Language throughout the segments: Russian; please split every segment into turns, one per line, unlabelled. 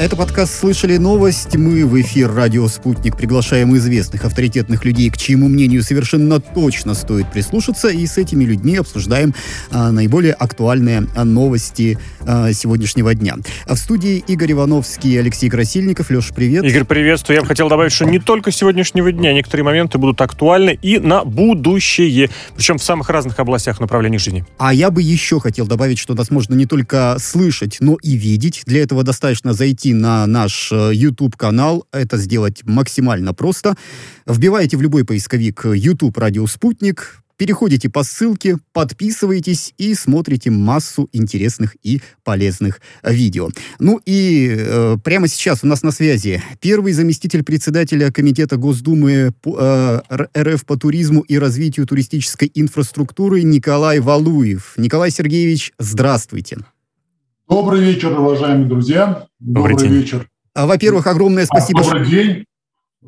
Это подкаст «Слышали новость». Мы в эфир «Радио Спутник» приглашаем известных авторитетных людей, к чьему мнению совершенно точно стоит прислушаться, и с этими людьми обсуждаем а, наиболее актуальные а, новости а, сегодняшнего дня. А в студии Игорь Ивановский и Алексей Красильников. Леша, привет.
Игорь, приветствую. Я бы хотел добавить, что не только сегодняшнего дня, некоторые моменты будут актуальны и на будущее, причем в самых разных областях направлений жизни.
А я бы еще хотел добавить, что нас можно не только слышать, но и видеть. Для этого достаточно зайти зайти на наш э, YouTube-канал. Это сделать максимально просто. Вбиваете в любой поисковик YouTube «Радио Спутник», Переходите по ссылке, подписывайтесь и смотрите массу интересных и полезных видео. Ну и э, прямо сейчас у нас на связи первый заместитель председателя Комитета Госдумы э, РФ по туризму и развитию туристической инфраструктуры Николай Валуев. Николай Сергеевич, здравствуйте.
Добрый вечер, уважаемые друзья.
Добрый, Добрый вечер.
А, во-первых, огромное спасибо.
А, добрый день.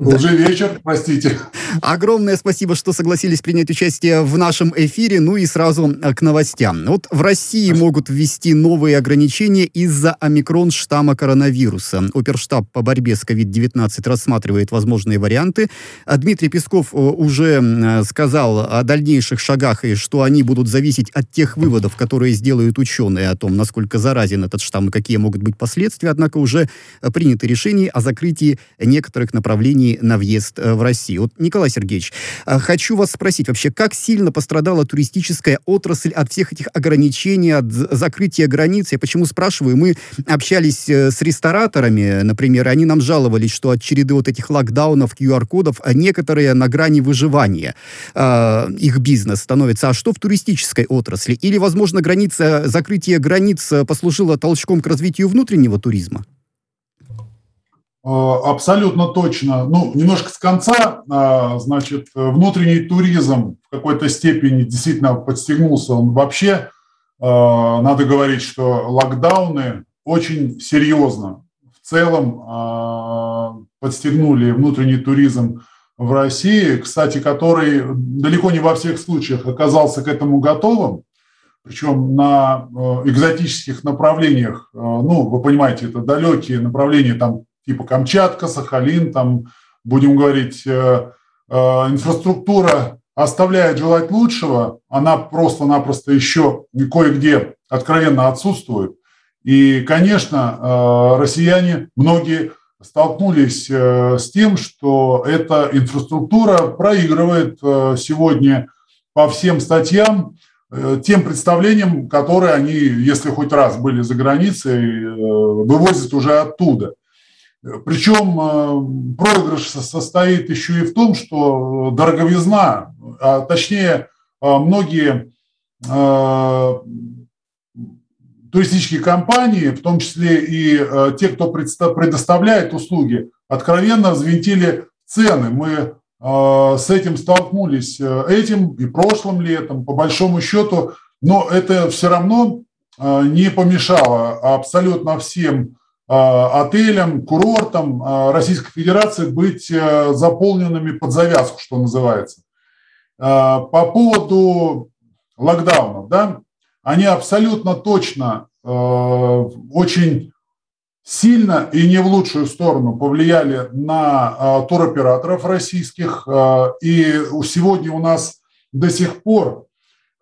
Уже вечер, простите.
Огромное спасибо, что согласились принять участие в нашем эфире. Ну и сразу э, к новостям. Вот в России могут ввести новые ограничения из-за омикрон штамма коронавируса. Оперштаб по борьбе с COVID-19 рассматривает возможные варианты. А Дмитрий Песков э, уже э, сказал о дальнейших шагах и что они будут зависеть от тех выводов, которые сделают ученые о том, насколько заразен этот штамм и какие могут быть последствия. Однако уже приняты решения о закрытии некоторых направлений на въезд в Россию. Вот Николай Сергеевич, а, хочу вас спросить вообще, как сильно пострадала туристическая отрасль от всех этих ограничений, от закрытия границ? Я почему спрашиваю? Мы общались э, с рестораторами, например, они нам жаловались, что от череды вот этих локдаунов, QR-кодов, а некоторые на грани выживания э, их бизнес становится. А что в туристической отрасли? Или, возможно, граница, закрытие границ э, послужило толчком к развитию внутреннего туризма?
Э, абсолютно точно. Ну, немножко с конца, э, значит, внутренний туризм в какой-то степени действительно подстегнулся. Он вообще, э, надо говорить, что локдауны очень серьезно в целом подстегнули внутренний туризм в России, кстати, который далеко не во всех случаях оказался к этому готовым, причем на экзотических направлениях, ну, вы понимаете, это далекие направления, там типа Камчатка, Сахалин, там, будем говорить, э, э, инфраструктура оставляет желать лучшего, она просто-напросто еще кое-где откровенно отсутствует. И, конечно, э, россияне, многие столкнулись с тем, что эта инфраструктура проигрывает сегодня по всем статьям тем представлениям, которые они, если хоть раз были за границей, вывозят уже оттуда. Причем э, проигрыш состоит еще и в том, что дороговизна, а точнее э, многие э, туристические компании, в том числе и те, кто предоставляет услуги, откровенно взвинтили цены. Мы с этим столкнулись этим и прошлым летом, по большому счету, но это все равно не помешало абсолютно всем отелям, курортам э, Российской Федерации быть э, заполненными под завязку, что называется. По поводу локдаунов, да, они абсолютно точно очень сильно и не в лучшую сторону повлияли на туроператоров российских. И сегодня у нас до сих пор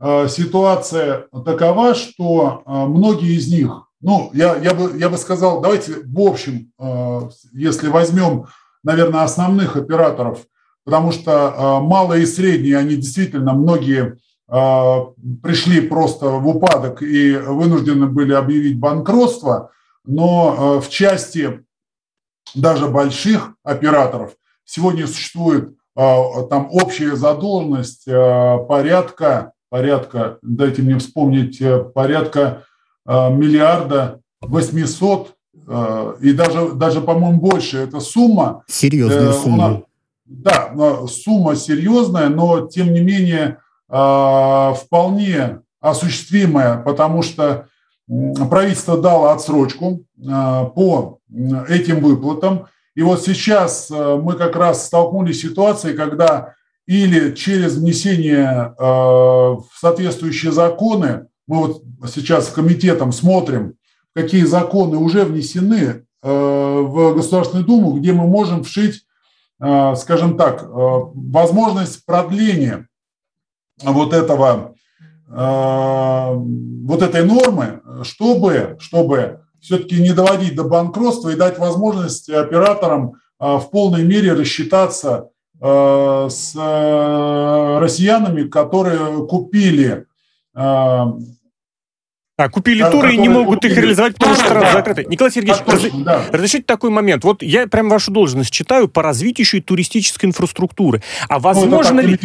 ситуация такова, что многие из них ну, я, я, бы, я бы сказал, давайте в общем, э, если возьмем, наверное, основных операторов, потому что э, малые и средние, они действительно многие э, пришли просто в упадок и вынуждены были объявить банкротство, но в части даже больших операторов сегодня существует там общая задолженность порядка, порядка, дайте мне вспомнить, порядка миллиарда 800 э, и даже, даже по-моему, больше. Это сумма.
Серьезная э, сумма.
Да, сумма серьезная, но тем не менее вполне осуществимая, потому что правительство дало отсрочку по этим выплатам. И вот сейчас мы как раз столкнулись с ситуацией, когда или через внесение в соответствующие законы мы вот сейчас комитетом смотрим, какие законы уже внесены в Государственную Думу, где мы можем вшить, скажем так, возможность продления вот этого вот этой нормы, чтобы, чтобы все-таки не доводить до банкротства и дать возможность операторам в полной мере рассчитаться с россиянами, которые купили
а, купили да, туры и не могут купили. их реализовать, потому что да, закрыты. Николай Сергеевич, так, раз... да. разрешите такой момент. Вот я прям вашу должность читаю по развитию туристической инфраструктуры. А ну, возможно ну, ли...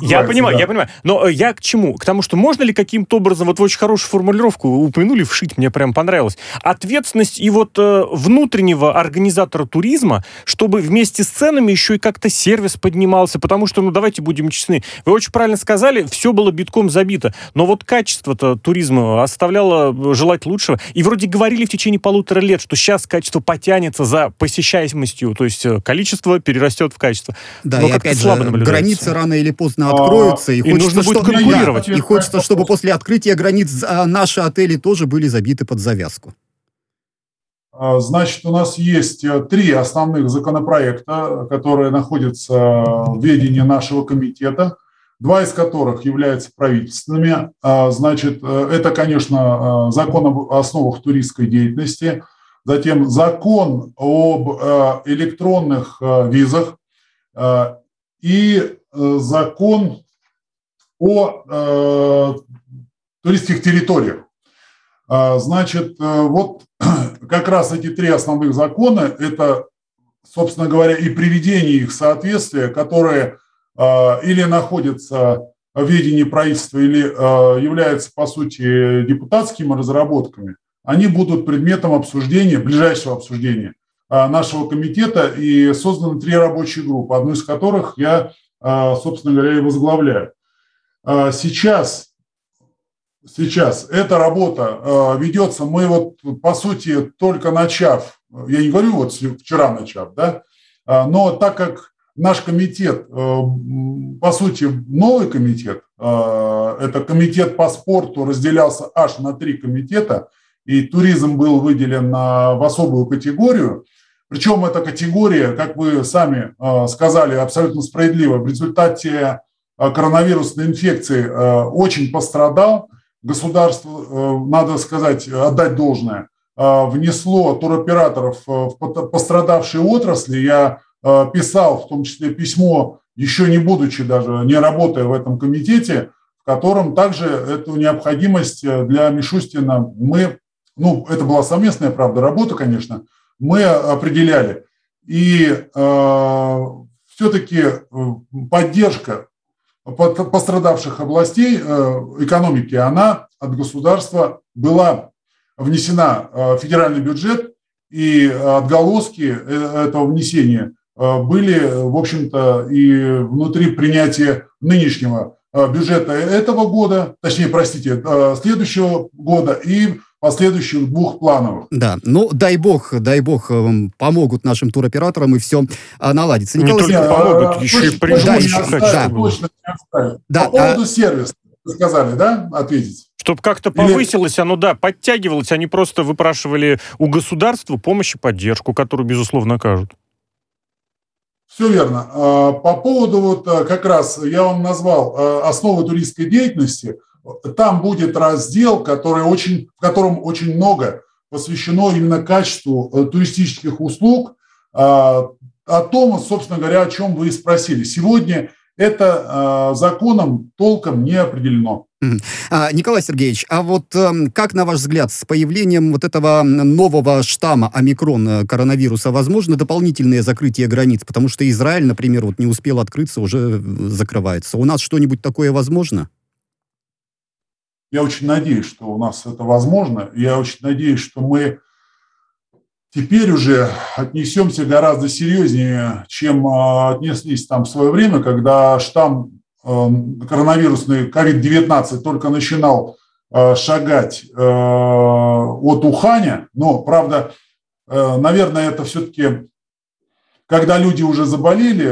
Я понимаю, да. я понимаю. Но э, я к чему? К тому, что можно ли каким-то образом, вот вы очень хорошую формулировку упомянули, вшить, мне прям понравилось, ответственность и вот э, внутреннего организатора туризма, чтобы вместе с ценами еще и как-то сервис поднимался, потому что, ну, давайте будем честны, вы очень правильно сказали, все было битком забито, но вот качество-то туризма оставляло оставляло желать лучшего. И вроде говорили в течение полутора лет, что сейчас качество потянется за посещаемостью, то есть э, количество перерастет в качество.
Да, Но и опять слабо же, границы рано или поздно откроются, и, и хочется, нужно будет конкурировать. Да, и хочется, чтобы после открытия границ а, наши отели тоже были забиты под завязку.
А, значит, у нас есть э, три основных законопроекта, которые находятся в ведении нашего комитета два из которых являются правительственными. А, значит, э, это, конечно, э, закон об основах туристской деятельности, затем закон об э, электронных визах и закон о туристских территориях. А, значит, вот как раз эти три основных закона – это, собственно говоря, и приведение их которые а, или находятся в ведении правительства, или а, являются, по сути, депутатскими разработками, они будут предметом обсуждения, ближайшего обсуждения а, нашего комитета, и созданы три рабочие группы, одну из которых я, собственно говоря, и возглавляю. Сейчас, сейчас эта работа ведется, мы вот, по сути, только начав, я не говорю вот вчера начав, да, но так как наш комитет, э, по сути, новый комитет, э, это комитет по спорту разделялся аж на три комитета, и туризм был выделен в особую категорию. Причем эта категория, как вы сами э, сказали, абсолютно справедливо, в результате коронавирусной инфекции очень пострадал. Государство, надо сказать, отдать должное, внесло туроператоров в пострадавшие отрасли. Я писал, в том числе письмо, еще не будучи даже, не работая в этом комитете, в котором также эту необходимость э, для Мишустина мы, ну, это была совместная, правда, работа, конечно, мы определяли. И э, все-таки э, поддержка пострадавших областей э, экономики, она от государства была внесена в федеральный бюджет, и отголоски этого внесения Э, были, в общем-то, и внутри принятия нынешнего э, бюджета этого года, точнее, простите, э, следующего года и последующих двух плановых.
Да, ну дай бог, дай бог помогут нашим туроператорам и все наладится.
Николай Не только помогут, еще и прижмут.
Да, точно не да. По поводу а... сервиса, вы сказали, да, ответить?
Чтобы как-то повысилось Или... оно, да, подтягивалось, они просто выпрашивали у государства помощь и поддержку, которую, безусловно, окажут.
Все верно. А, по поводу вот а, как раз я вам назвал а, основы туристской деятельности. Там будет раздел, который очень, в котором очень много посвящено именно качеству э, туристических услуг, о том, собственно говоря, о чем вы и спросили. Сегодня это законом толком не определено.
А, Николай Сергеевич, а вот эм, как, на ваш взгляд, с появлением вот этого нового штамма омикрон э, коронавируса возможно дополнительное закрытие границ? Потому что Израиль, например, вот не успел открыться, уже э, закрывается. У нас что-нибудь такое возможно?
Я очень надеюсь, что у нас это возможно. Я очень надеюсь, что мы теперь уже отнесемся гораздо серьезнее, чем а, отнеслись там в свое время, когда штамм Эм, коронавирусный COVID-19 только начинал э, шагать э, от Уханя, но, правда, э, наверное, это все-таки, когда люди уже заболели,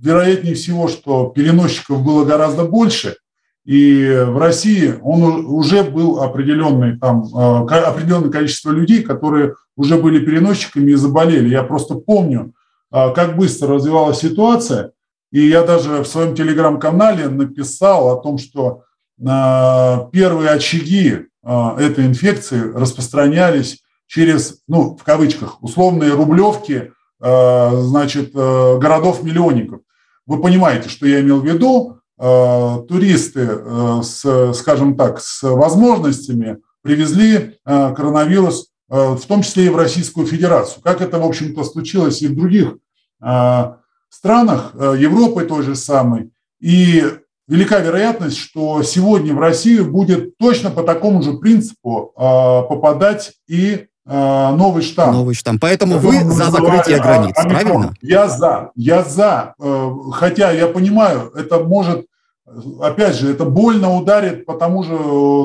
вероятнее всего, что переносчиков было гораздо больше, и в России он уже был определенный, там, определенное количество людей, которые уже были переносчиками и заболели. Я просто помню, как быстро развивалась ситуация. И я даже в своем телеграм-канале написал о том, что первые очаги этой инфекции распространялись через, ну, в кавычках, условные рублевки, значит, городов-миллионников. Вы понимаете, что я имел в виду. Туристы с, скажем так, с возможностями привезли коронавирус, в том числе и в Российскую Федерацию. Как это, в общем-то, случилось и в других странах э, Европы той же самой. И велика вероятность, что сегодня в Россию будет точно по такому же принципу э, попадать и э, новый штамм.
Новый штамм. Поэтому вы за закрытие границ, омикрон. правильно?
Я за, я за. Хотя я понимаю, это может, опять же, это больно ударит по тому же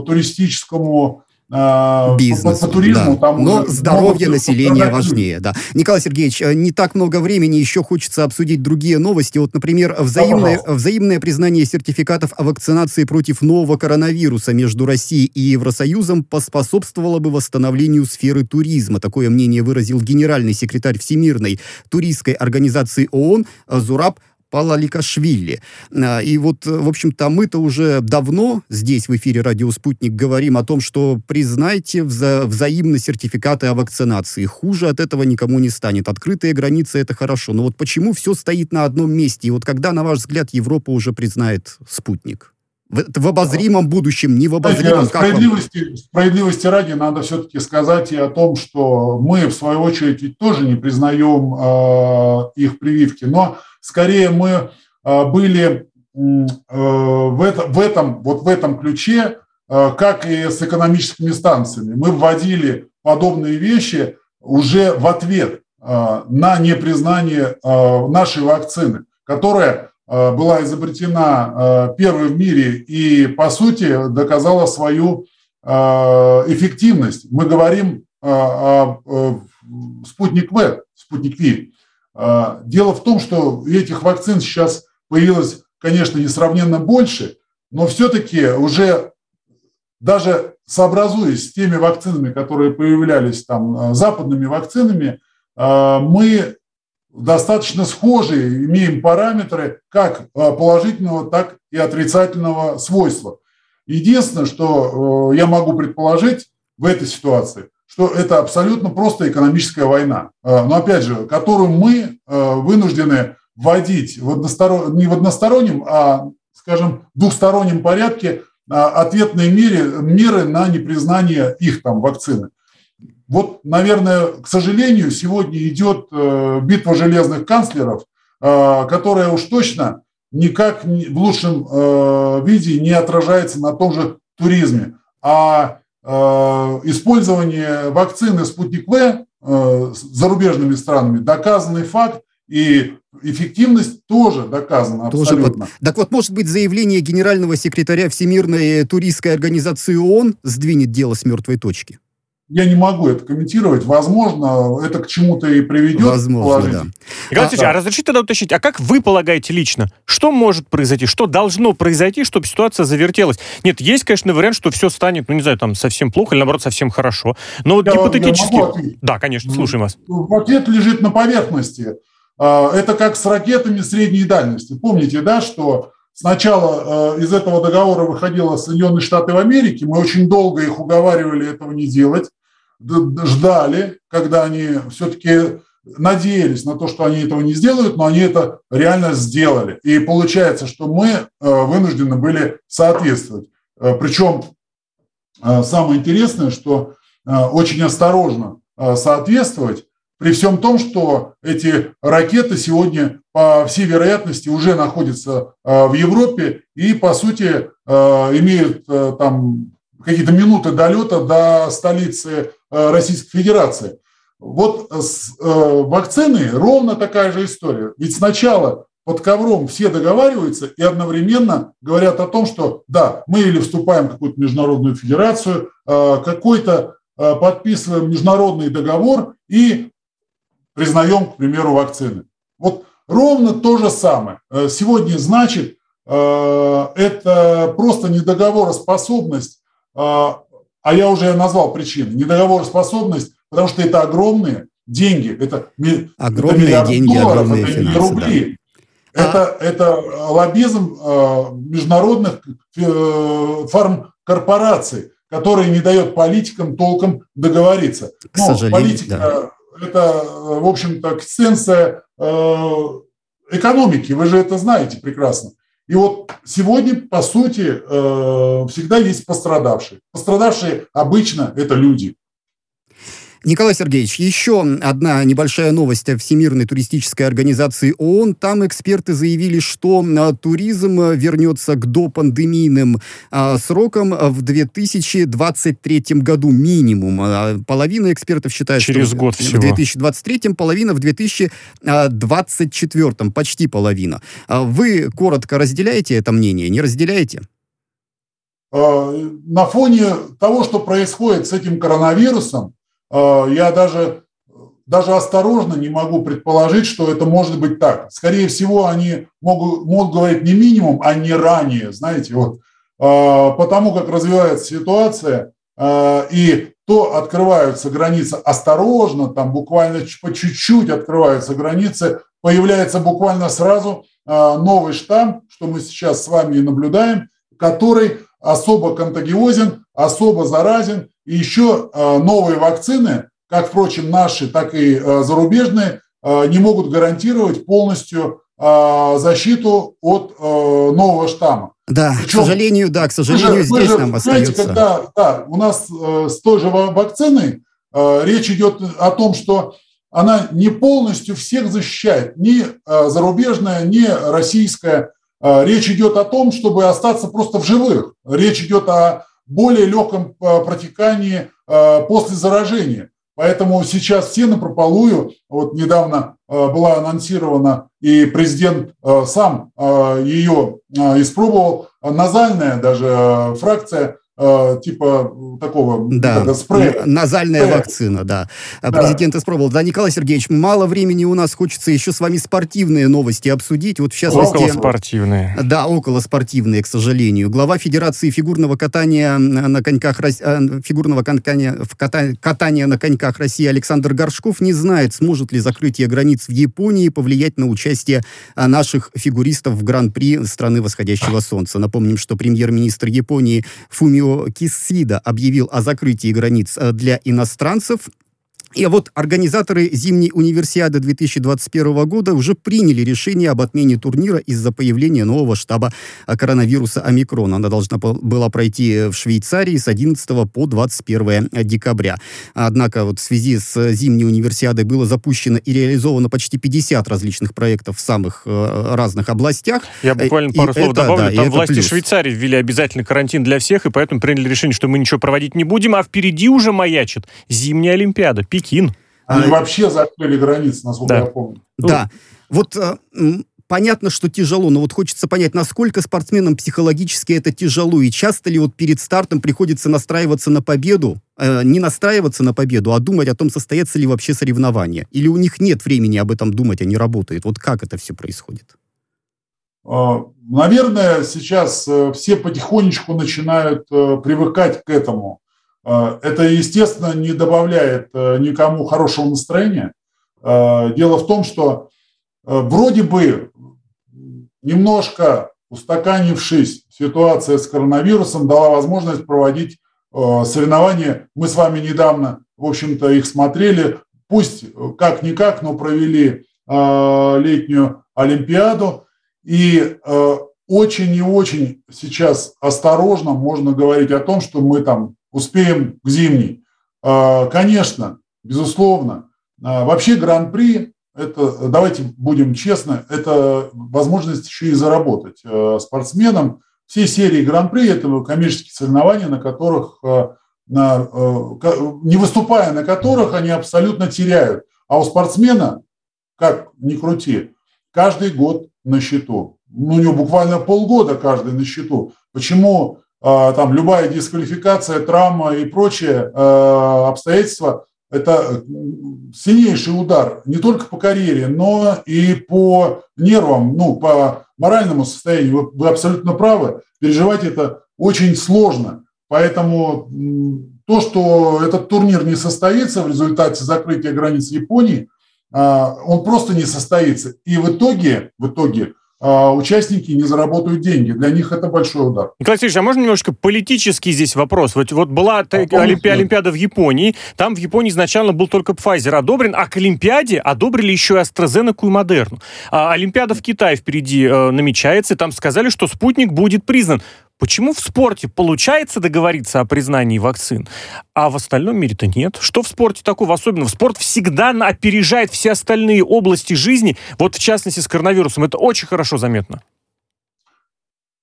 туристическому
а, бизнес. По, по туризму, да. там Но здоровье населения важнее, да. Николай Сергеевич, э, не так много времени, еще хочется обсудить другие новости. Вот, например, взаимное, да, взаимное признание сертификатов о вакцинации против нового коронавируса между Россией и Евросоюзом поспособствовало бы восстановлению сферы туризма. Такое мнение выразил генеральный секретарь Всемирной туристской организации ООН Зураб Палаликашвили. А, и вот, в общем-то, мы-то уже давно здесь в эфире «Радио Спутник» говорим о том, что признайте вза взаимно сертификаты о вакцинации. Хуже от этого никому не станет. Открытые границы – это хорошо. Но вот почему все стоит на одном месте? И вот когда, на ваш взгляд, Европа уже признает «Спутник»? В, в обозримом будущем, не в обозримом.
Справедливости, справедливости ради надо все-таки сказать и о том, что мы, в свою очередь, ведь тоже не признаем э, их прививки. Но Скорее мы а, были э, в, это, в, этом, вот в этом ключе, а, как и с экономическими станциями. Мы вводили подобные вещи уже в ответ а, на непризнание нашей вакцины, которая была изобретена первой в мире и, по сути, доказала свою эффективность. Мы говорим о спутник В, спутник Ви. Дело в том, что этих вакцин сейчас появилось, конечно, несравненно больше, но все-таки уже даже сообразуясь с теми вакцинами, которые появлялись там, западными вакцинами, мы достаточно схожи, имеем параметры как положительного, так и отрицательного свойства. Единственное, что я могу предположить в этой ситуации, что это абсолютно просто экономическая война, а, но опять же, которую мы а, вынуждены вводить в односторон... не в одностороннем, а, скажем, двухстороннем порядке а, ответные меры, меры на непризнание их там вакцины. Вот, наверное, к сожалению, сегодня идет э, битва железных канцлеров, которая уж точно никак в лучшем э, виде не отражается на том же туризме. А Э, использование вакцины «Спутник В» э, зарубежными странами доказанный факт, и эффективность тоже доказана тоже абсолютно. Под...
Так вот, может быть, заявление генерального секретаря Всемирной туристской организации ООН сдвинет дело с мертвой точки?
Я не могу это комментировать. Возможно, это к чему-то и приведет.
Возможно, да.
Николай а, а разрешите тогда уточнить, а как вы полагаете лично, что может произойти, что должно произойти, чтобы ситуация завертелась? Нет, есть, конечно, вариант, что все станет, ну, не знаю, там, совсем плохо или, наоборот, совсем хорошо. Но вот я, гипотетически... Я да, конечно, слушаем вас.
Ответ лежит на поверхности. А, это как с ракетами средней дальности. Помните, да, что Сначала э, из этого договора выходило Соединенные Штаты в Америке, мы очень долго их уговаривали этого не делать, ждали, когда они все-таки надеялись на то, что они этого не сделают, но они это реально сделали. И получается, что мы э, вынуждены были соответствовать. Э, Причем самое интересное, что очень осторожно соответствовать, при всем том, что эти ракеты сегодня, по всей вероятности, уже находятся э, в Европе и, по сути, э, имеют э, там какие-то минуты долета до столицы Российской Федерации. Вот с вакциной ровно такая же история. Ведь сначала под ковром все договариваются и одновременно говорят о том, что да, мы или вступаем в какую-то международную федерацию, какой-то подписываем международный договор и признаем, к примеру, вакцины. Вот ровно то же самое. Э, сегодня, значит, э, это просто недоговороспособность, э, а я уже назвал причины, недоговороспособность потому что это огромные деньги, это,
огромные это деньги, долларов, огромные это финансы,
рубли. Да. Это, а... это лоббизм международных фармкорпораций, который не дает политикам толком договориться.
К Но политика
да. Это, в общем-то, экстенция э, экономики, вы же это знаете прекрасно. И вот сегодня, по сути, э, всегда есть пострадавшие. Пострадавшие обычно это люди.
Николай Сергеевич, еще одна небольшая новость о Всемирной туристической организации ООН. Там эксперты заявили, что а, туризм вернется к допандемийным а, срокам в 2023 году минимум. А, половина экспертов считает,
Через что год
в всего. 2023, половина в 2024, почти половина. Вы коротко разделяете это мнение, не разделяете?
На фоне того, что происходит с этим коронавирусом, а, я даже, даже осторожно не могу предположить, что это может быть так. Скорее всего, они могут, могут говорить не минимум, а не ранее, знаете, вот. А, потому как развивается ситуация, а, и то открываются границы осторожно, там буквально по чуть-чуть открываются границы, появляется буквально сразу новый штамм, что мы сейчас с вами наблюдаем, который особо контагиозен, особо заразен, и еще э, новые вакцины, как, впрочем, наши, так и э, зарубежные, э, не могут гарантировать полностью защиту от нового штамма.
Да, Причем, к сожалению, да, к сожалению, же, здесь же, нам остается.
Когда, да, у нас с той же вакциной речь идет о том, что она не полностью всех защищает, ни зарубежная, ни российская. Речь идет о том, чтобы остаться просто в живых. Речь идет о более легком э, протекании э, после заражения. Поэтому сейчас все на прополую. Вот недавно э, была анонсирована, и президент сам ее испробовал, назальная даже фракция Э, типа такого
да, спрея. Назальная спрея. вакцина, да. да. Президент испробовал. Да, Николай Сергеевич, мало времени у нас, хочется еще с вами спортивные новости обсудить. Вот в частности...
Около спортивные.
Да, около спортивные, к сожалению. Глава Федерации фигурного катания на коньках, э, фигурного катания, катания на коньках России Александр Горшков не знает, сможет ли закрытие границ в Японии повлиять на участие э, наших фигуристов в Гран-при страны восходящего солнца. Напомним, что премьер-министр Японии Фумио Кисида объявил о закрытии границ э, для иностранцев и вот организаторы зимней универсиады 2021 года уже приняли решение об отмене турнира из-за появления нового штаба коронавируса омикрон. Она должна была пройти в Швейцарии с 11 по 21 декабря. Однако вот в связи с зимней универсиадой было запущено и реализовано почти 50 различных проектов в самых э, разных областях.
Я буквально пару и слов это, добавлю. Да, Там власти плюс. Швейцарии ввели обязательный карантин для всех, и поэтому приняли решение, что мы ничего проводить не будем, а впереди уже маячит зимняя Олимпиада. Пекин.
Они а, вообще закрыли границы, насколько да. я помню.
Да. Вот э, понятно, что тяжело, но вот хочется понять, насколько спортсменам психологически это тяжело, и часто ли вот перед стартом приходится настраиваться на победу, э, не настраиваться на победу, а думать о том, состоятся ли вообще соревнования, или у них нет времени об этом думать, они работают. Вот как это все происходит?
А, наверное, сейчас э, все потихонечку начинают э, привыкать к этому. А, это, естественно, не добавляет э, никому хорошего настроения. А, дело в том, что э, вроде бы немножко устаканившись, ситуация с коронавирусом дала возможность проводить э, соревнования. Мы с вами недавно, в общем-то, их смотрели. Пусть как-никак, но провели летнюю Олимпиаду. И очень и очень сейчас осторожно можно говорить о том, что мы там успеем к зимней. А, конечно, безусловно. А, вообще гран-при это, давайте будем честны, это возможность еще и заработать а, спортсменам. Все серии гран-при – это коммерческие соревнования, на которых, на, не выступая на которых, они абсолютно теряют. А у спортсмена, как ни крути, каждый год на счету. Ну, у него буквально полгода каждый на счету. Почему там любая дисквалификация, травма и прочие а, обстоятельства – это сильнейший удар не только по карьере, но и по нервам, ну, по моральному состоянию. Вы, вы абсолютно правы. Переживать это очень сложно. Поэтому то, что этот турнир не состоится в результате закрытия границ Японии, он просто не состоится. И в итоге, в итоге а участники не заработают деньги. Для них это большой удар.
Николай Сергеевич, а можно немножко политический здесь вопрос? Вот, вот была а Олимпи- Олимпиада в Японии, там в Японии изначально был только Pfizer одобрен, а к Олимпиаде одобрили еще и AstraZeneca и Модерну. А Олимпиада в Китае впереди э, намечается, и там сказали, что спутник будет признан. Почему в спорте получается договориться о признании вакцин, а в остальном мире-то нет? Что в спорте такого особенного? Спорт всегда опережает все остальные области жизни, вот в частности с коронавирусом. Это очень хорошо заметно.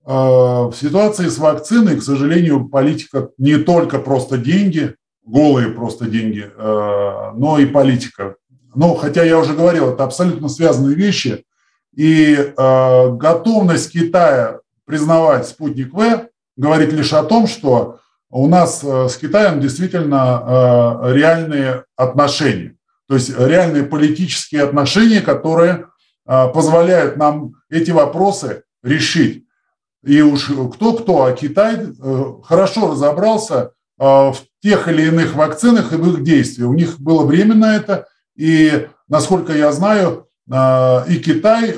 А, в ситуации с вакциной, к сожалению, политика не только просто деньги, голые просто деньги, а, но и политика. Но, хотя я уже говорил, это абсолютно связанные вещи. И а, готовность Китая признавать спутник В говорит лишь о том, что у нас э, с Китаем действительно э, реальные отношения, то есть реальные политические отношения, которые э, позволяют нам эти вопросы решить. И уж кто-кто, а Китай хорошо разобрался в тех или иных вакцинах и в их действии. У них было время на это, и, насколько я знаю, и Китай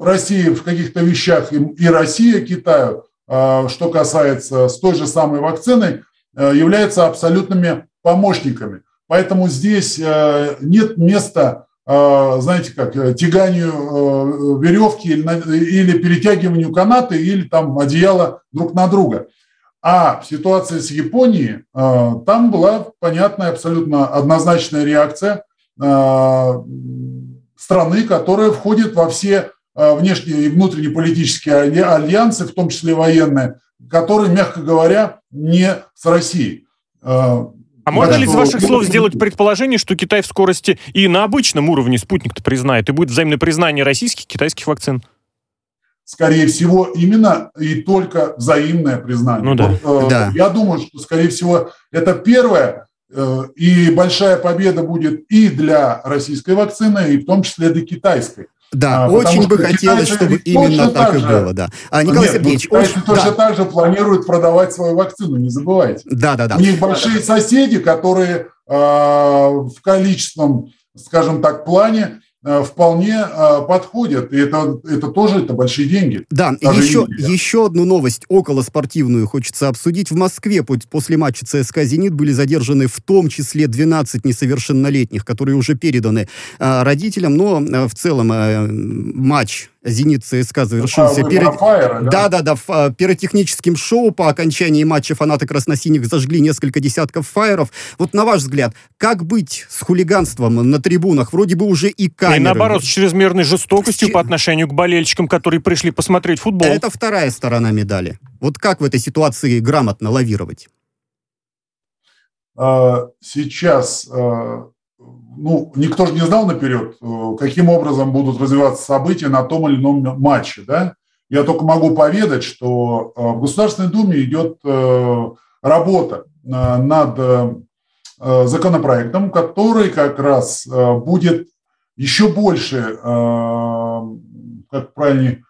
России в каких-то вещах и Россия Китаю, а, что касается с той же самой вакцины, а, являются абсолютными помощниками. Поэтому здесь а, нет места, знаете, как тяганию веревки или перетягиванию каната или там одеяла друг на друга. А в ситуации с Японией там была понятная, абсолютно однозначная реакция страны, которая входит во все Э, внешние и внутренние политические альянсы, в том числе военные, которые, мягко говоря, не с Россией.
Э, а можно ли из ваших слов сделать предположение, что Китай в скорости и на обычном уровне спутник-то признает, и будет взаимное признание российских и китайских вакцин?
Скорее всего, именно и только взаимное признание. Ну, да. Вот, э, да. Я думаю, что, скорее всего, это первое, э, и большая победа будет и для российской вакцины, и в том числе для китайской.
Да, а, очень бы хотелось, чтобы именно так, и было, да.
А, Николай Нет, Сергеевич, ну, очень, точно да. так же планируют продавать свою вакцину, не забывайте.
Да, да, да.
У них большие соседи, которые э, в количественном, скажем так, плане вполне э, подходят. И это, это тоже это большие деньги.
Да, еще, еще одну новость около спортивную хочется обсудить. В Москве после матча ЦСКА «Зенит» были задержаны в том числе 12 несовершеннолетних, которые уже переданы э, родителям, но в целом матч «Зенит» ЦСКА завершился а, перед... Фаера, да? да, да, да, пиротехническим шоу. По окончании матча фанаты красносиних зажгли несколько десятков фаеров. Вот на ваш взгляд, как быть с хулиганством на трибунах? Вроде бы уже и камеры. И
наоборот, с чрезмерной жестокостью с... по отношению к болельщикам, которые пришли посмотреть футбол.
Это вторая сторона медали. Вот как в этой ситуации грамотно лавировать?
А, сейчас а, ну, никто же не знал наперед, э, каким образом будут развиваться события на том или ином матче, да. Я только могу поведать, что э, в Государственной Думе идет э, работа над законопроектом, который как раз будет еще больше, как правильнее,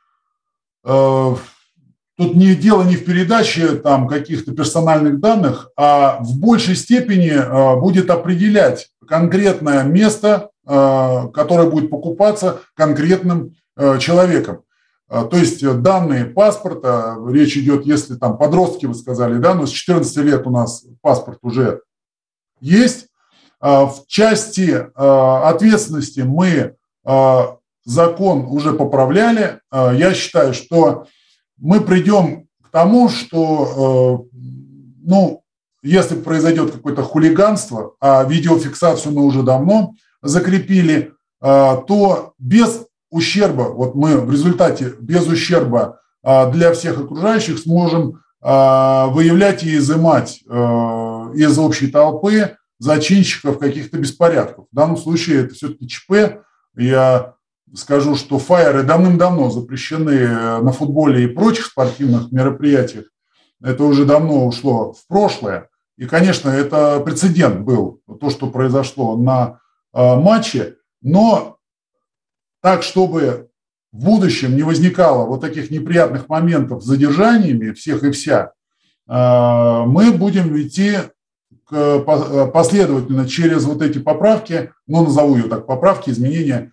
Тут не дело не в передаче там каких-то персональных данных, а в большей степени будет определять конкретное место, э, которое будет покупаться конкретным э, человеком. То есть данные паспорта, речь идет, если там подростки, вы сказали, да, но с 14 лет у нас паспорт уже есть. В части ответственности мы закон уже поправляли. Я считаю, что мы придем к тому, что, э, ну, если произойдет какое-то хулиганство, а видеофиксацию мы уже давно закрепили, э, то без ущерба, вот мы в результате без ущерба э, для всех окружающих сможем выявлять и изымать из общей толпы зачинщиков каких-то беспорядков. В данном случае это все-таки ЧП. Я скажу, что фаеры давным-давно запрещены э, на футболе и прочих спортивных мероприятиях. Это уже давно ушло в прошлое. И, конечно, это прецедент был, то, что произошло на э, матче. Но так, чтобы в будущем не возникало вот таких неприятных моментов с задержаниями всех и вся, мы будем идти последовательно через вот эти поправки, ну, назову ее так, поправки, изменения,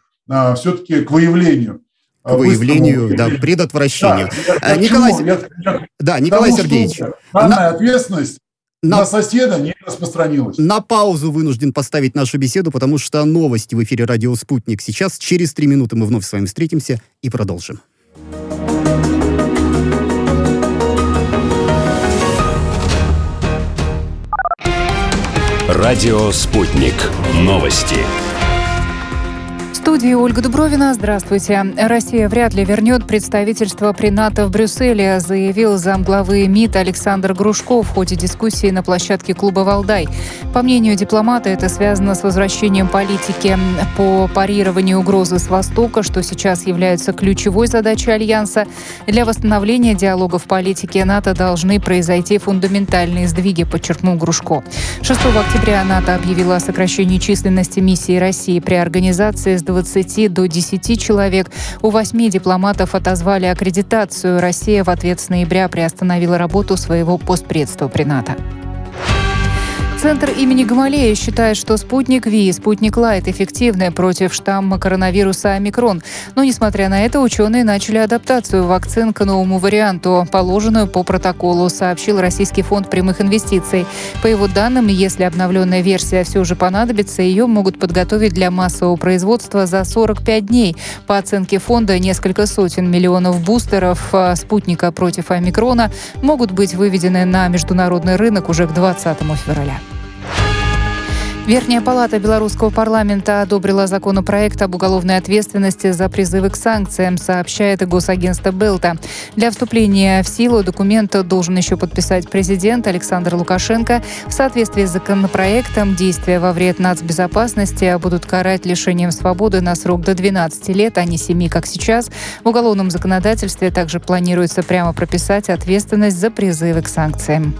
все-таки к выявлению
к выявлению, да, предотвращению. Да, я, Николай, я, я, да, Николай тому, Сергеевич.
Данная на... ответственность на, на соседа не распространилась.
На паузу вынужден поставить нашу беседу, потому что новости в эфире «Радио Спутник». Сейчас через три минуты мы вновь с вами встретимся и продолжим.
Радио «Спутник». Новости
студии Ольга Дубровина. Здравствуйте. Россия вряд ли вернет представительство при НАТО в Брюсселе, заявил замглавы МИД Александр Грушко в ходе дискуссии на площадке клуба «Валдай». По мнению дипломата, это связано с возвращением политики по парированию угрозы с Востока, что сейчас является ключевой задачей Альянса. Для восстановления диалога в политике НАТО должны произойти фундаментальные сдвиги, подчеркнул Грушко. 6 октября НАТО объявила о сокращении численности миссии России при организации с 20 до 10 человек. У восьми дипломатов отозвали аккредитацию. Россия в ответ с ноября приостановила работу своего постпредства при НАТО. Центр имени Гамалея считает, что спутник Ви и спутник Лайт эффективны против штамма коронавируса омикрон. Но, несмотря на это, ученые начали адаптацию вакцин к новому варианту, положенную по протоколу, сообщил Российский фонд прямых инвестиций. По его данным, если обновленная версия все же понадобится, ее могут подготовить для массового производства за 45 дней. По оценке фонда, несколько сотен миллионов бустеров а, спутника против омикрона могут быть выведены на международный рынок уже к 20 февраля. Верхняя палата белорусского парламента одобрила законопроект об уголовной ответственности за призывы к санкциям, сообщает госагентство Белта. Для вступления в силу документа должен еще подписать президент Александр Лукашенко. В соответствии с законопроектом действия во вред нацбезопасности будут карать лишением свободы на срок до 12 лет, а не 7, как сейчас. В уголовном законодательстве также планируется прямо прописать ответственность за призывы к санкциям.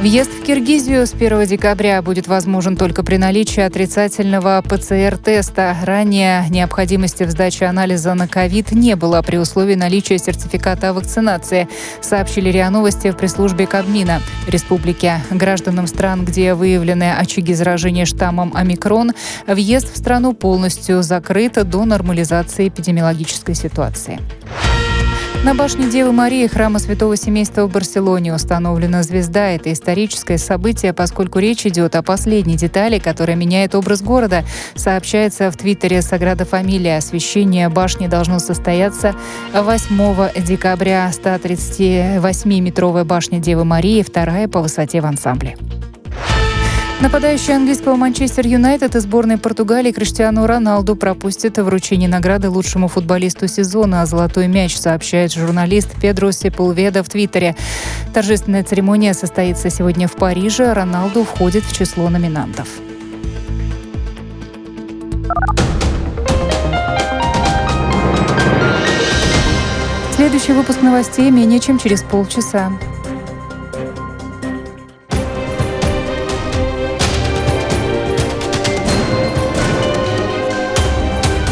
Въезд в Киргизию с 1 декабря будет возможен только при наличии отрицательного ПЦР-теста. Ранее необходимости в сдаче анализа на ковид не было при условии наличия сертификата о вакцинации, сообщили РИА Новости в пресс-службе Кабмина Республики. Гражданам стран, где выявлены очаги заражения штаммом омикрон, въезд в страну полностью закрыт до нормализации эпидемиологической ситуации. На башне Девы Марии храма Святого Семейства в Барселоне установлена звезда. Это историческое событие, поскольку речь идет о последней детали, которая меняет образ города. Сообщается в Твиттере Саграда Фамилия. Освящение башни должно состояться 8 декабря. 138-метровая башня Девы Марии, вторая по высоте в ансамбле. Нападающий английского Манчестер Юнайтед и сборной Португалии Криштиану Роналду пропустит вручение награды лучшему футболисту сезона, а «Золотой мяч», сообщает журналист Педро Сепулведа в Твиттере. Торжественная церемония состоится сегодня в Париже. Роналду входит в число номинантов. Следующий выпуск новостей менее чем через полчаса.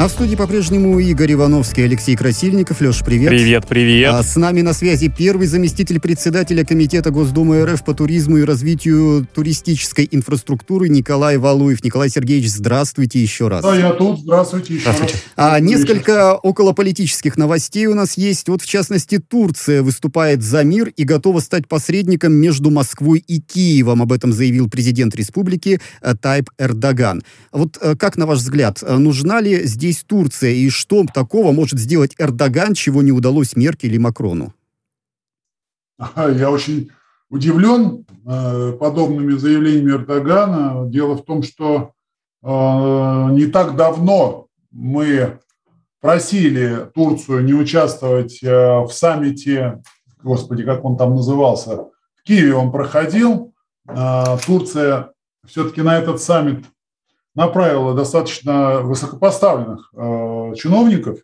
А в студии по-прежнему Игорь Ивановский, Алексей Красильников. Леш, привет.
Привет, привет.
А с нами на связи первый заместитель председателя Комитета Госдумы РФ по туризму и развитию туристической инфраструктуры Николай Валуев. Николай Сергеевич, здравствуйте еще раз.
Да, я тут. Здравствуйте еще здравствуйте. раз.
А, несколько околополитических новостей у нас есть. Вот, в частности, Турция выступает за мир и готова стать посредником между Москвой и Киевом. Об этом заявил президент республики э, Тайп Эрдоган. Вот э, как, на ваш взгляд, э, нужна ли здесь здесь Турция, и что такого может сделать Эрдоган, чего не удалось Меркель и Макрону?
Я очень удивлен э, подобными заявлениями Эрдогана. Дело в том, что э, не так давно мы просили Турцию не участвовать э, в саммите господи, как он там назывался, в Киеве он проходил. Турция все-таки на этот саммит направила достаточно высокопоставленных э, чиновников,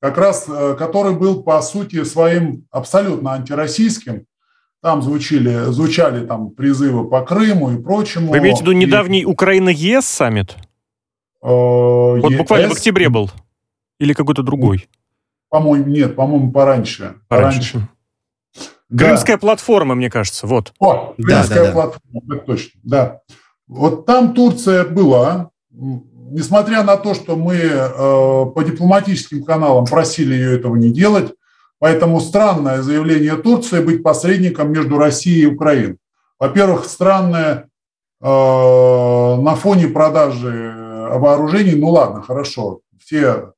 как раз э, который был по сути своим абсолютно антироссийским. Там звучали, звучали там призывы по Крыму и прочему.
Вы имеете в виду недавний и... Украина-ЕС саммит? Э, вот ЕС... буквально в октябре был. Или какой-то другой?
По-моему, нет, по-моему, пораньше.
Пораньше. пораньше. Крымская да. платформа, мне кажется, вот.
О, Крымская да, да, платформа, да. точно, да. Вот там Турция была, несмотря на то, что мы э, по дипломатическим каналам просили ее этого не делать, поэтому странное заявление Турции быть посредником между Россией и Украиной. Во-первых, странное э, на фоне продажи вооружений, ну ладно, хорошо, все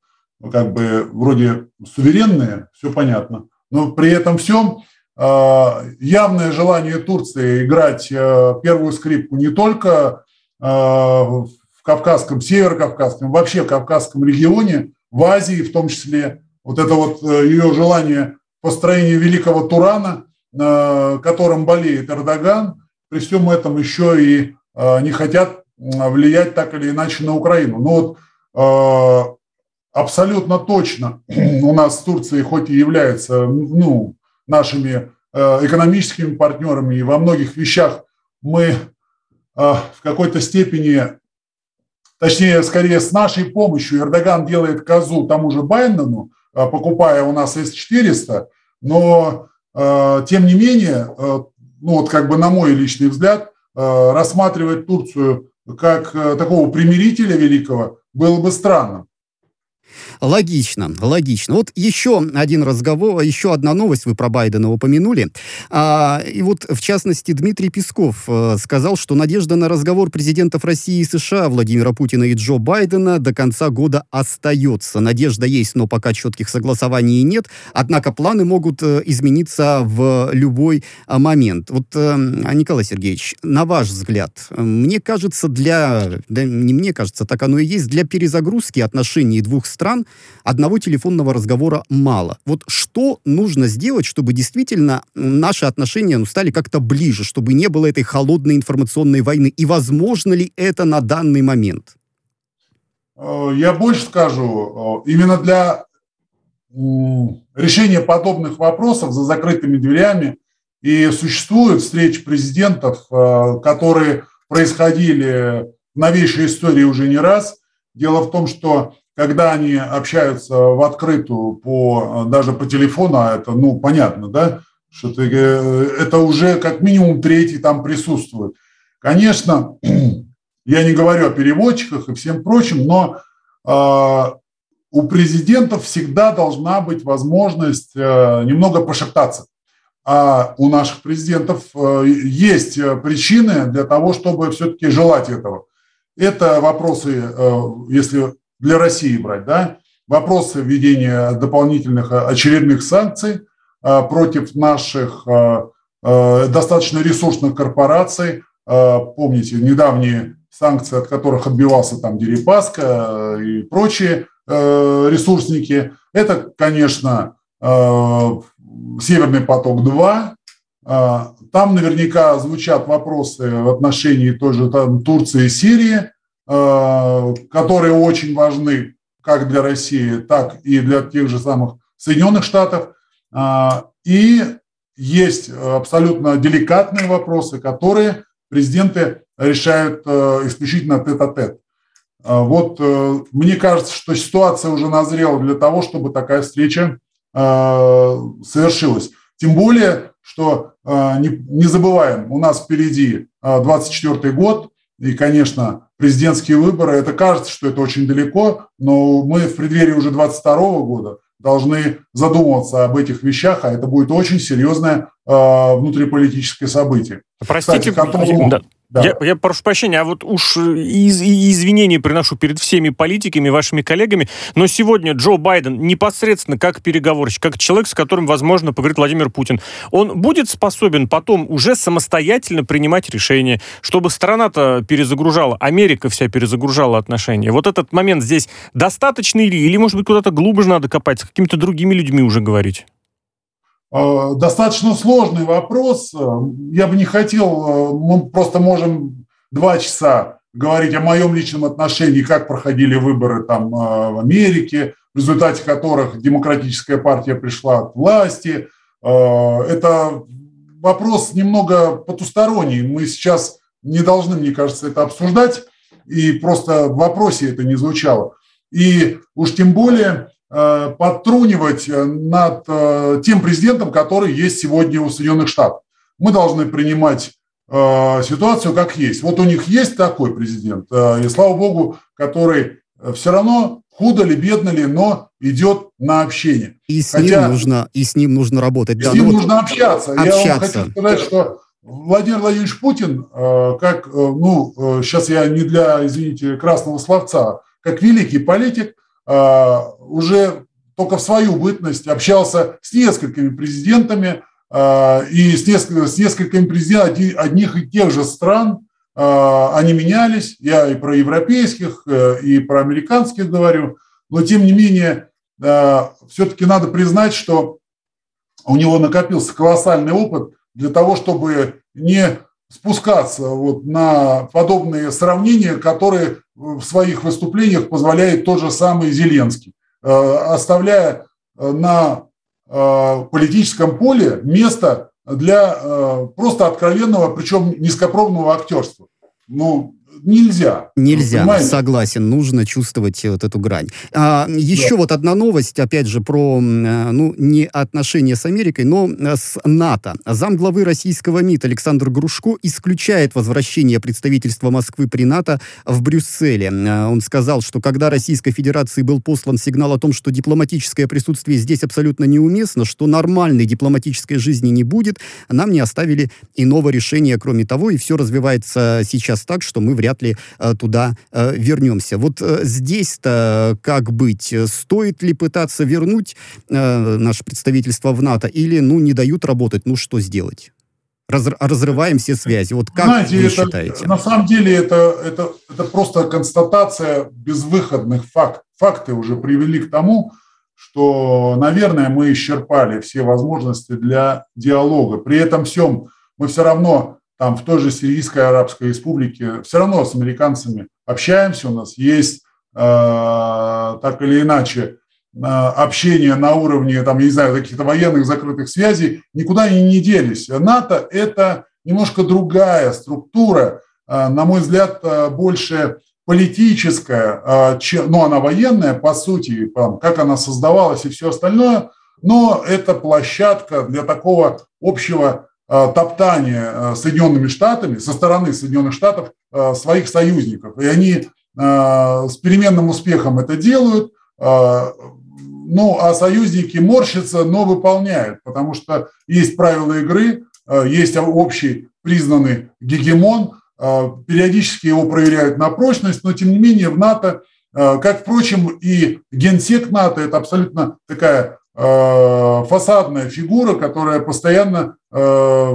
как бы вроде суверенные, все понятно, но при этом всем явное желание Турции играть э, первую скрипку не только э, в Кавказском, Северо-Кавказском, вообще в Кавказском регионе, в Азии в том числе. Вот это вот ее желание построения великого Турана, которым болеет Эрдоган, при всем этом еще и не хотят влиять так или иначе на Украину. Но вот абсолютно точно у нас с Турцией хоть и является ну, нашими э, экономическими партнерами, и во многих вещах мы э, в какой-то степени, точнее, скорее с нашей помощью, Эрдоган делает козу тому же Байдену, э, покупая у нас С-400, но тем не менее, ну вот как бы на мой личный взгляд, рассматривать Турцию как такого примирителя великого было бы странно.
Логично, логично. Вот еще один разговор, еще одна новость вы про Байдена упомянули. А, и вот, в частности, Дмитрий Песков а, сказал, что надежда на разговор президентов России и США Владимира Путина и Джо Байдена до конца года остается. Надежда есть, но пока четких согласований нет. Однако планы могут а, измениться в любой а, момент. Вот, а, Николай Сергеевич, на ваш взгляд, мне кажется, для... Да, не мне кажется, так оно и есть, для перезагрузки отношений двух стран одного телефонного разговора мало. Вот что нужно сделать, чтобы действительно наши отношения ну, стали как-то ближе, чтобы не было этой холодной информационной войны? И возможно ли это на данный момент?
Э, я больше скажу, э, именно для решения подобных вопросов за закрытыми дверями и существуют встречи президентов, э, которые происходили в новейшей истории уже не раз. Дело в том, что когда они общаются в открытую по, даже по телефону, а это, ну, понятно, да, что ты, э, это уже как минимум третий там присутствует. Конечно, я не говорю о переводчиках и всем прочем, но э, у президентов всегда должна быть возможность э, немного пошептаться. А у наших президентов э, есть причины для того, чтобы все-таки желать этого. Это вопросы, э, если для России брать, да, вопросы введения дополнительных э, очередных санкций э, против наших э, достаточно ресурсных корпораций. Помните, недавние санкции, от которых отбивался там Дерипаска и прочие ресурсники. Это, конечно, Северный поток-2. Там наверняка звучат вопросы в отношении той же там, Турции и Сирии. Э, которые очень важны как для России, так и для тех же самых Соединенных Штатов. А, и есть абсолютно деликатные вопросы, которые президенты решают э, исключительно тет-а-тет. А, вот э, мне кажется, что ситуация уже назрела для того, чтобы такая встреча совершилась. Тем более, что не забываем, у нас впереди 24 год, и, конечно, президентские выборы, это кажется, что это очень далеко, но мы в преддверии уже 22 года должны задумываться об этих вещах, а это будет очень серьезное э, внутриполитическое событие.
Простите, Кстати, которому... да. Да. Я, я прошу прощения, а вот уж из, извинения приношу перед всеми политиками, вашими коллегами, но сегодня Джо Байден непосредственно как переговорщик, как человек, с которым, возможно, поговорит Владимир Путин, он будет способен потом уже самостоятельно принимать решения, чтобы страна-то перезагружала, Америка вся перезагружала отношения. Вот этот момент здесь достаточный ли, или, может быть, куда-то глубже надо копать, с какими-то другими людьми уже говорить?
Достаточно сложный вопрос. Я бы не хотел, мы просто можем два часа говорить о моем личном отношении, как проходили выборы там в Америке, в результате которых демократическая партия пришла к власти. Это вопрос немного потусторонний. Мы сейчас не должны, мне кажется, это обсуждать, и просто в вопросе это не звучало. И уж тем более э, подтрунивать над э, тем президентом, который есть сегодня у Соединенных Штатов. Мы должны принимать э, ситуацию как есть. Вот у них есть такой президент, и слава богу, который все равно худо ли, бедно ли, но идет на общение.
И с, Хотя, ним, нужно, и с ним нужно работать.
И да, с ним ну, нужно вот общаться. общаться. Я вам хочу сказать, что Владимир Владимирович Путин, э, как, э, ну, сейчас э, я не для, извините, красного словца, как великий политик, уже только в свою бытность общался с несколькими президентами и с, несколькими, с несколькими президентами одних и тех же стран, они менялись, я и про европейских, и про американских говорю, но тем не менее все-таки надо признать, что у него накопился колоссальный опыт для того, чтобы не спускаться вот на подобные сравнения, которые в своих выступлениях позволяет тот же самый Зеленский, э, оставляя э, на э, политическом поле место для просто откровенного, причем низкопробного актерства. Ну, нельзя.
Нельзя, понимаете? согласен, нужно чувствовать вот эту грань. А, еще да. вот одна новость, опять же, про, э, ну, не отношения с Америкой, но э, с НАТО. Замглавы российского МИД Александр Грушко исключает возвращение представительства Москвы при НАТО в Брюсселе. Э, он сказал, что когда Российской Федерации был послан сигнал о том, что дипломатическое присутствие здесь абсолютно неуместно, что нормальной дипломатической жизни не будет, нам не оставили иного решения, кроме того, и все развивается сейчас так, что мы вряд вряд ли э, туда э, вернемся. Вот э, здесь-то как быть? Стоит ли пытаться вернуть наше представительство в НАТО или, ну, не дают работать? Ну, что сделать? Раз, разрываем все связи. Вот как Знаете,
вы
это, считаете?
На самом деле это, это, это просто констатация безвыходных фактов. Факты уже привели к тому, что, наверное, мы исчерпали все возможности для диалога. При этом всем мы все равно там в той же Сирийской Арабской Республике, все равно с американцами общаемся, у нас есть э, так или иначе э, общение на уровне, там, я не знаю, каких-то военных закрытых связей, никуда они не делись. НАТО – это немножко другая структура, э, на мой взгляд, больше политическая, э, чем, ну, она военная, по сути, там, как она создавалась и все остальное, но это площадка для такого общего топтание э, Соединенными Штатами, со стороны Соединенных Штатов э, своих союзников. И они с переменным успехом это делают, ну, а союзники морщатся, но выполняют, потому что есть правила игры, есть общий признанный гегемон, периодически его проверяют на прочность, но тем не менее в НАТО, как, впрочем, и генсек НАТО, это абсолютно такая Э, фасадная фигура, которая постоянно э,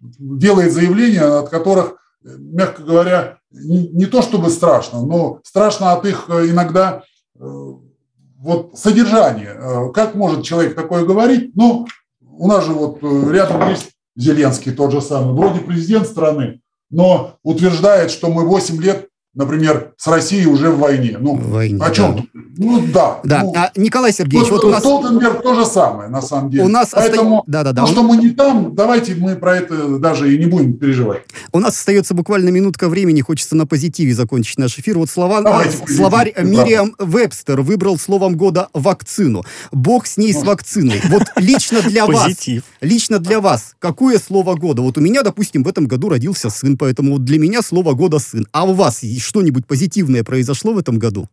делает заявления, от которых, мягко говоря, не то чтобы страшно, но страшно от их э, иногда вот содержания. Как может человек такое говорить? Ну, у нас же вот рядом есть Зеленский тот же самый, вроде президент страны, но утверждает, что мы 8 лет например, с Россией уже в войне. Ну, в войне, о чем? Да. Ну, да.
Да.
Ну,
а, Николай Сергеевич, вот, вот у нас...
Столтенберг то же самое, на самом деле.
У нас
Поэтому, оста... да, да, да. то, что мы не там, давайте мы про это даже и не будем переживать.
У нас остается буквально минутка времени, хочется на позитиве закончить наш эфир. Вот слова... Давайте, словарь Мириам Вебстер выбрал словом года вакцину. Бог с ней с вакциной. Вот лично для вас, лично для вас, какое слово года? Вот у меня, допустим, в этом году родился сын, поэтому для меня слово года сын. А у вас что-нибудь позитивное произошло в этом году?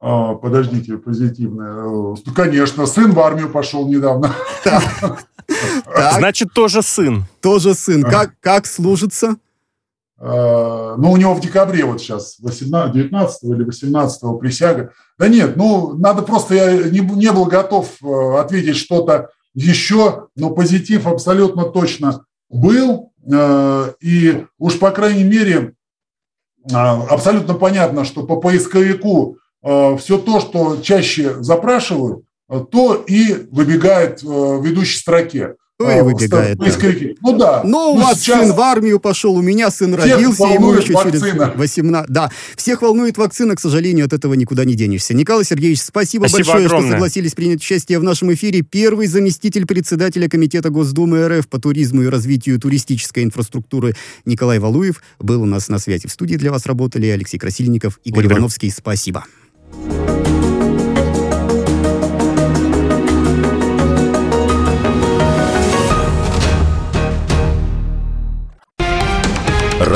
А, подождите, позитивное. Э, конечно, сын в армию пошел недавно.
Значит, тоже сын.
Тоже сын. Как, как служится?
А, ну, у него в декабре вот сейчас, 18, 19 или 18 присяга. Да нет, ну, надо просто, я не, не был готов э, ответить что-то еще, но позитив абсолютно точно был. Э, и уж, по крайней мере, абсолютно понятно, что по поисковику а, все то, что чаще запрашивают, то и выбегает в ведущей строке.
Ну и выбегает.
Ну да.
Но у вас сын в армию пошел, у меня сын родился, ему еще вакцина. через 18. Да, всех волнует вакцина, к сожалению, от этого никуда не денешься. Николай Сергеевич, спасибо, спасибо большое, огромное. что согласились принять участие в нашем эфире. Первый заместитель председателя Комитета Госдумы РФ по туризму и развитию туристической инфраструктуры Николай Валуев был у нас на связи. В студии для вас работали Алексей Красильников, Игорь Благодарю. Ивановский. Спасибо.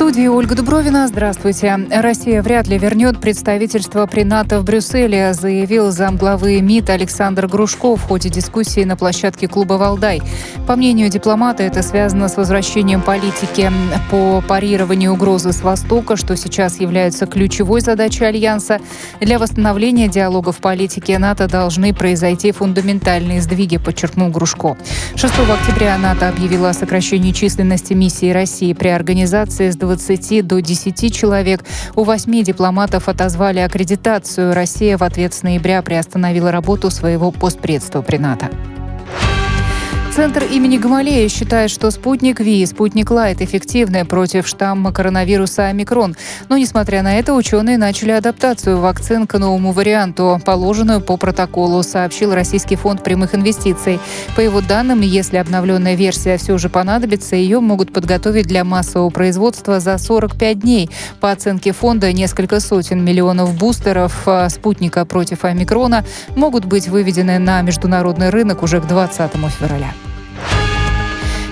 студии Ольга Дубровина. Здравствуйте. Россия вряд ли вернет представительство при НАТО в Брюсселе, заявил замглавы МИД Александр Грушко в ходе дискуссии на площадке клуба «Валдай». По мнению дипломата, это связано с возвращением политики по парированию угрозы с Востока, что сейчас является ключевой задачей Альянса. Для восстановления диалога в политике НАТО должны произойти фундаментальные сдвиги, подчеркнул Грушко. 6 октября НАТО объявила о сокращении численности миссии России при организации с 20 до 10 человек. У восьми дипломатов отозвали аккредитацию. Россия в ответ с ноября приостановила работу своего постпредства при НАТО. Центр имени Гамалея считает, что спутник Ви и спутник Лайт эффективны против штамма коронавируса омикрон. Но, несмотря на это, ученые начали адаптацию вакцин к новому варианту, положенную по протоколу, сообщил Российский фонд прямых инвестиций. По его данным, если обновленная версия все же понадобится, ее могут подготовить для массового производства за 45 дней. По оценке фонда, несколько сотен миллионов бустеров а, спутника против омикрона могут быть выведены на международный рынок уже к 20 февраля.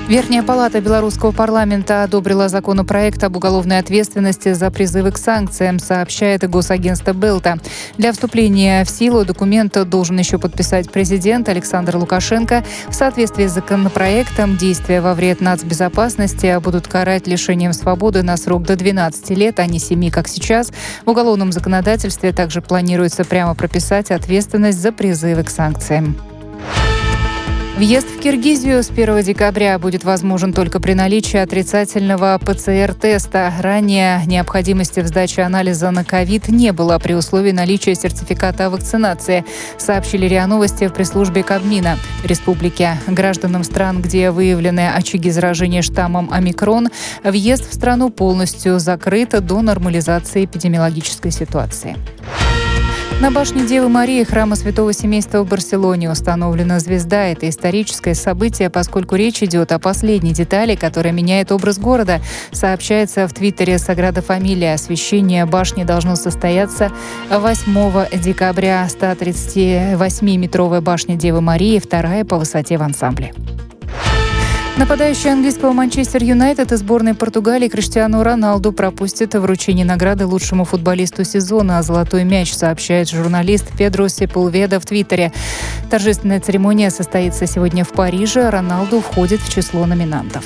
Верхняя палата белорусского парламента одобрила законопроект об уголовной ответственности за призывы к санкциям, сообщает госагентство Белта. Для вступления в силу документа должен еще подписать президент Александр Лукашенко. В соответствии с законопроектом действия во вред нацбезопасности будут карать лишением свободы на срок до 12 лет, а не 7, как сейчас. В уголовном законодательстве также планируется прямо прописать ответственность за призывы к санкциям. Въезд в Киргизию с 1 декабря будет возможен только при наличии отрицательного ПЦР-теста. Ранее необходимости в сдаче анализа на ковид не было при условии наличия сертификата о вакцинации, сообщили РИА Новости в пресс-службе Кабмина Республики. Гражданам стран, где выявлены очаги заражения штаммом омикрон, въезд в страну полностью закрыт до нормализации эпидемиологической ситуации. На башне Девы Марии храма Святого Семейства в Барселоне установлена звезда. Это историческое событие, поскольку речь идет о последней детали, которая меняет образ города. Сообщается в твиттере Саграда Фамилия. Освящение башни должно состояться 8 декабря. 138-метровая башня Девы Марии, вторая по высоте в ансамбле. Нападающий английского Манчестер Юнайтед и сборной Португалии Криштиану Роналду пропустит вручение награды лучшему футболисту сезона, а «Золотой мяч», сообщает журналист Педро Сепулведа в Твиттере. Торжественная церемония состоится сегодня в Париже. Роналду входит в число номинантов.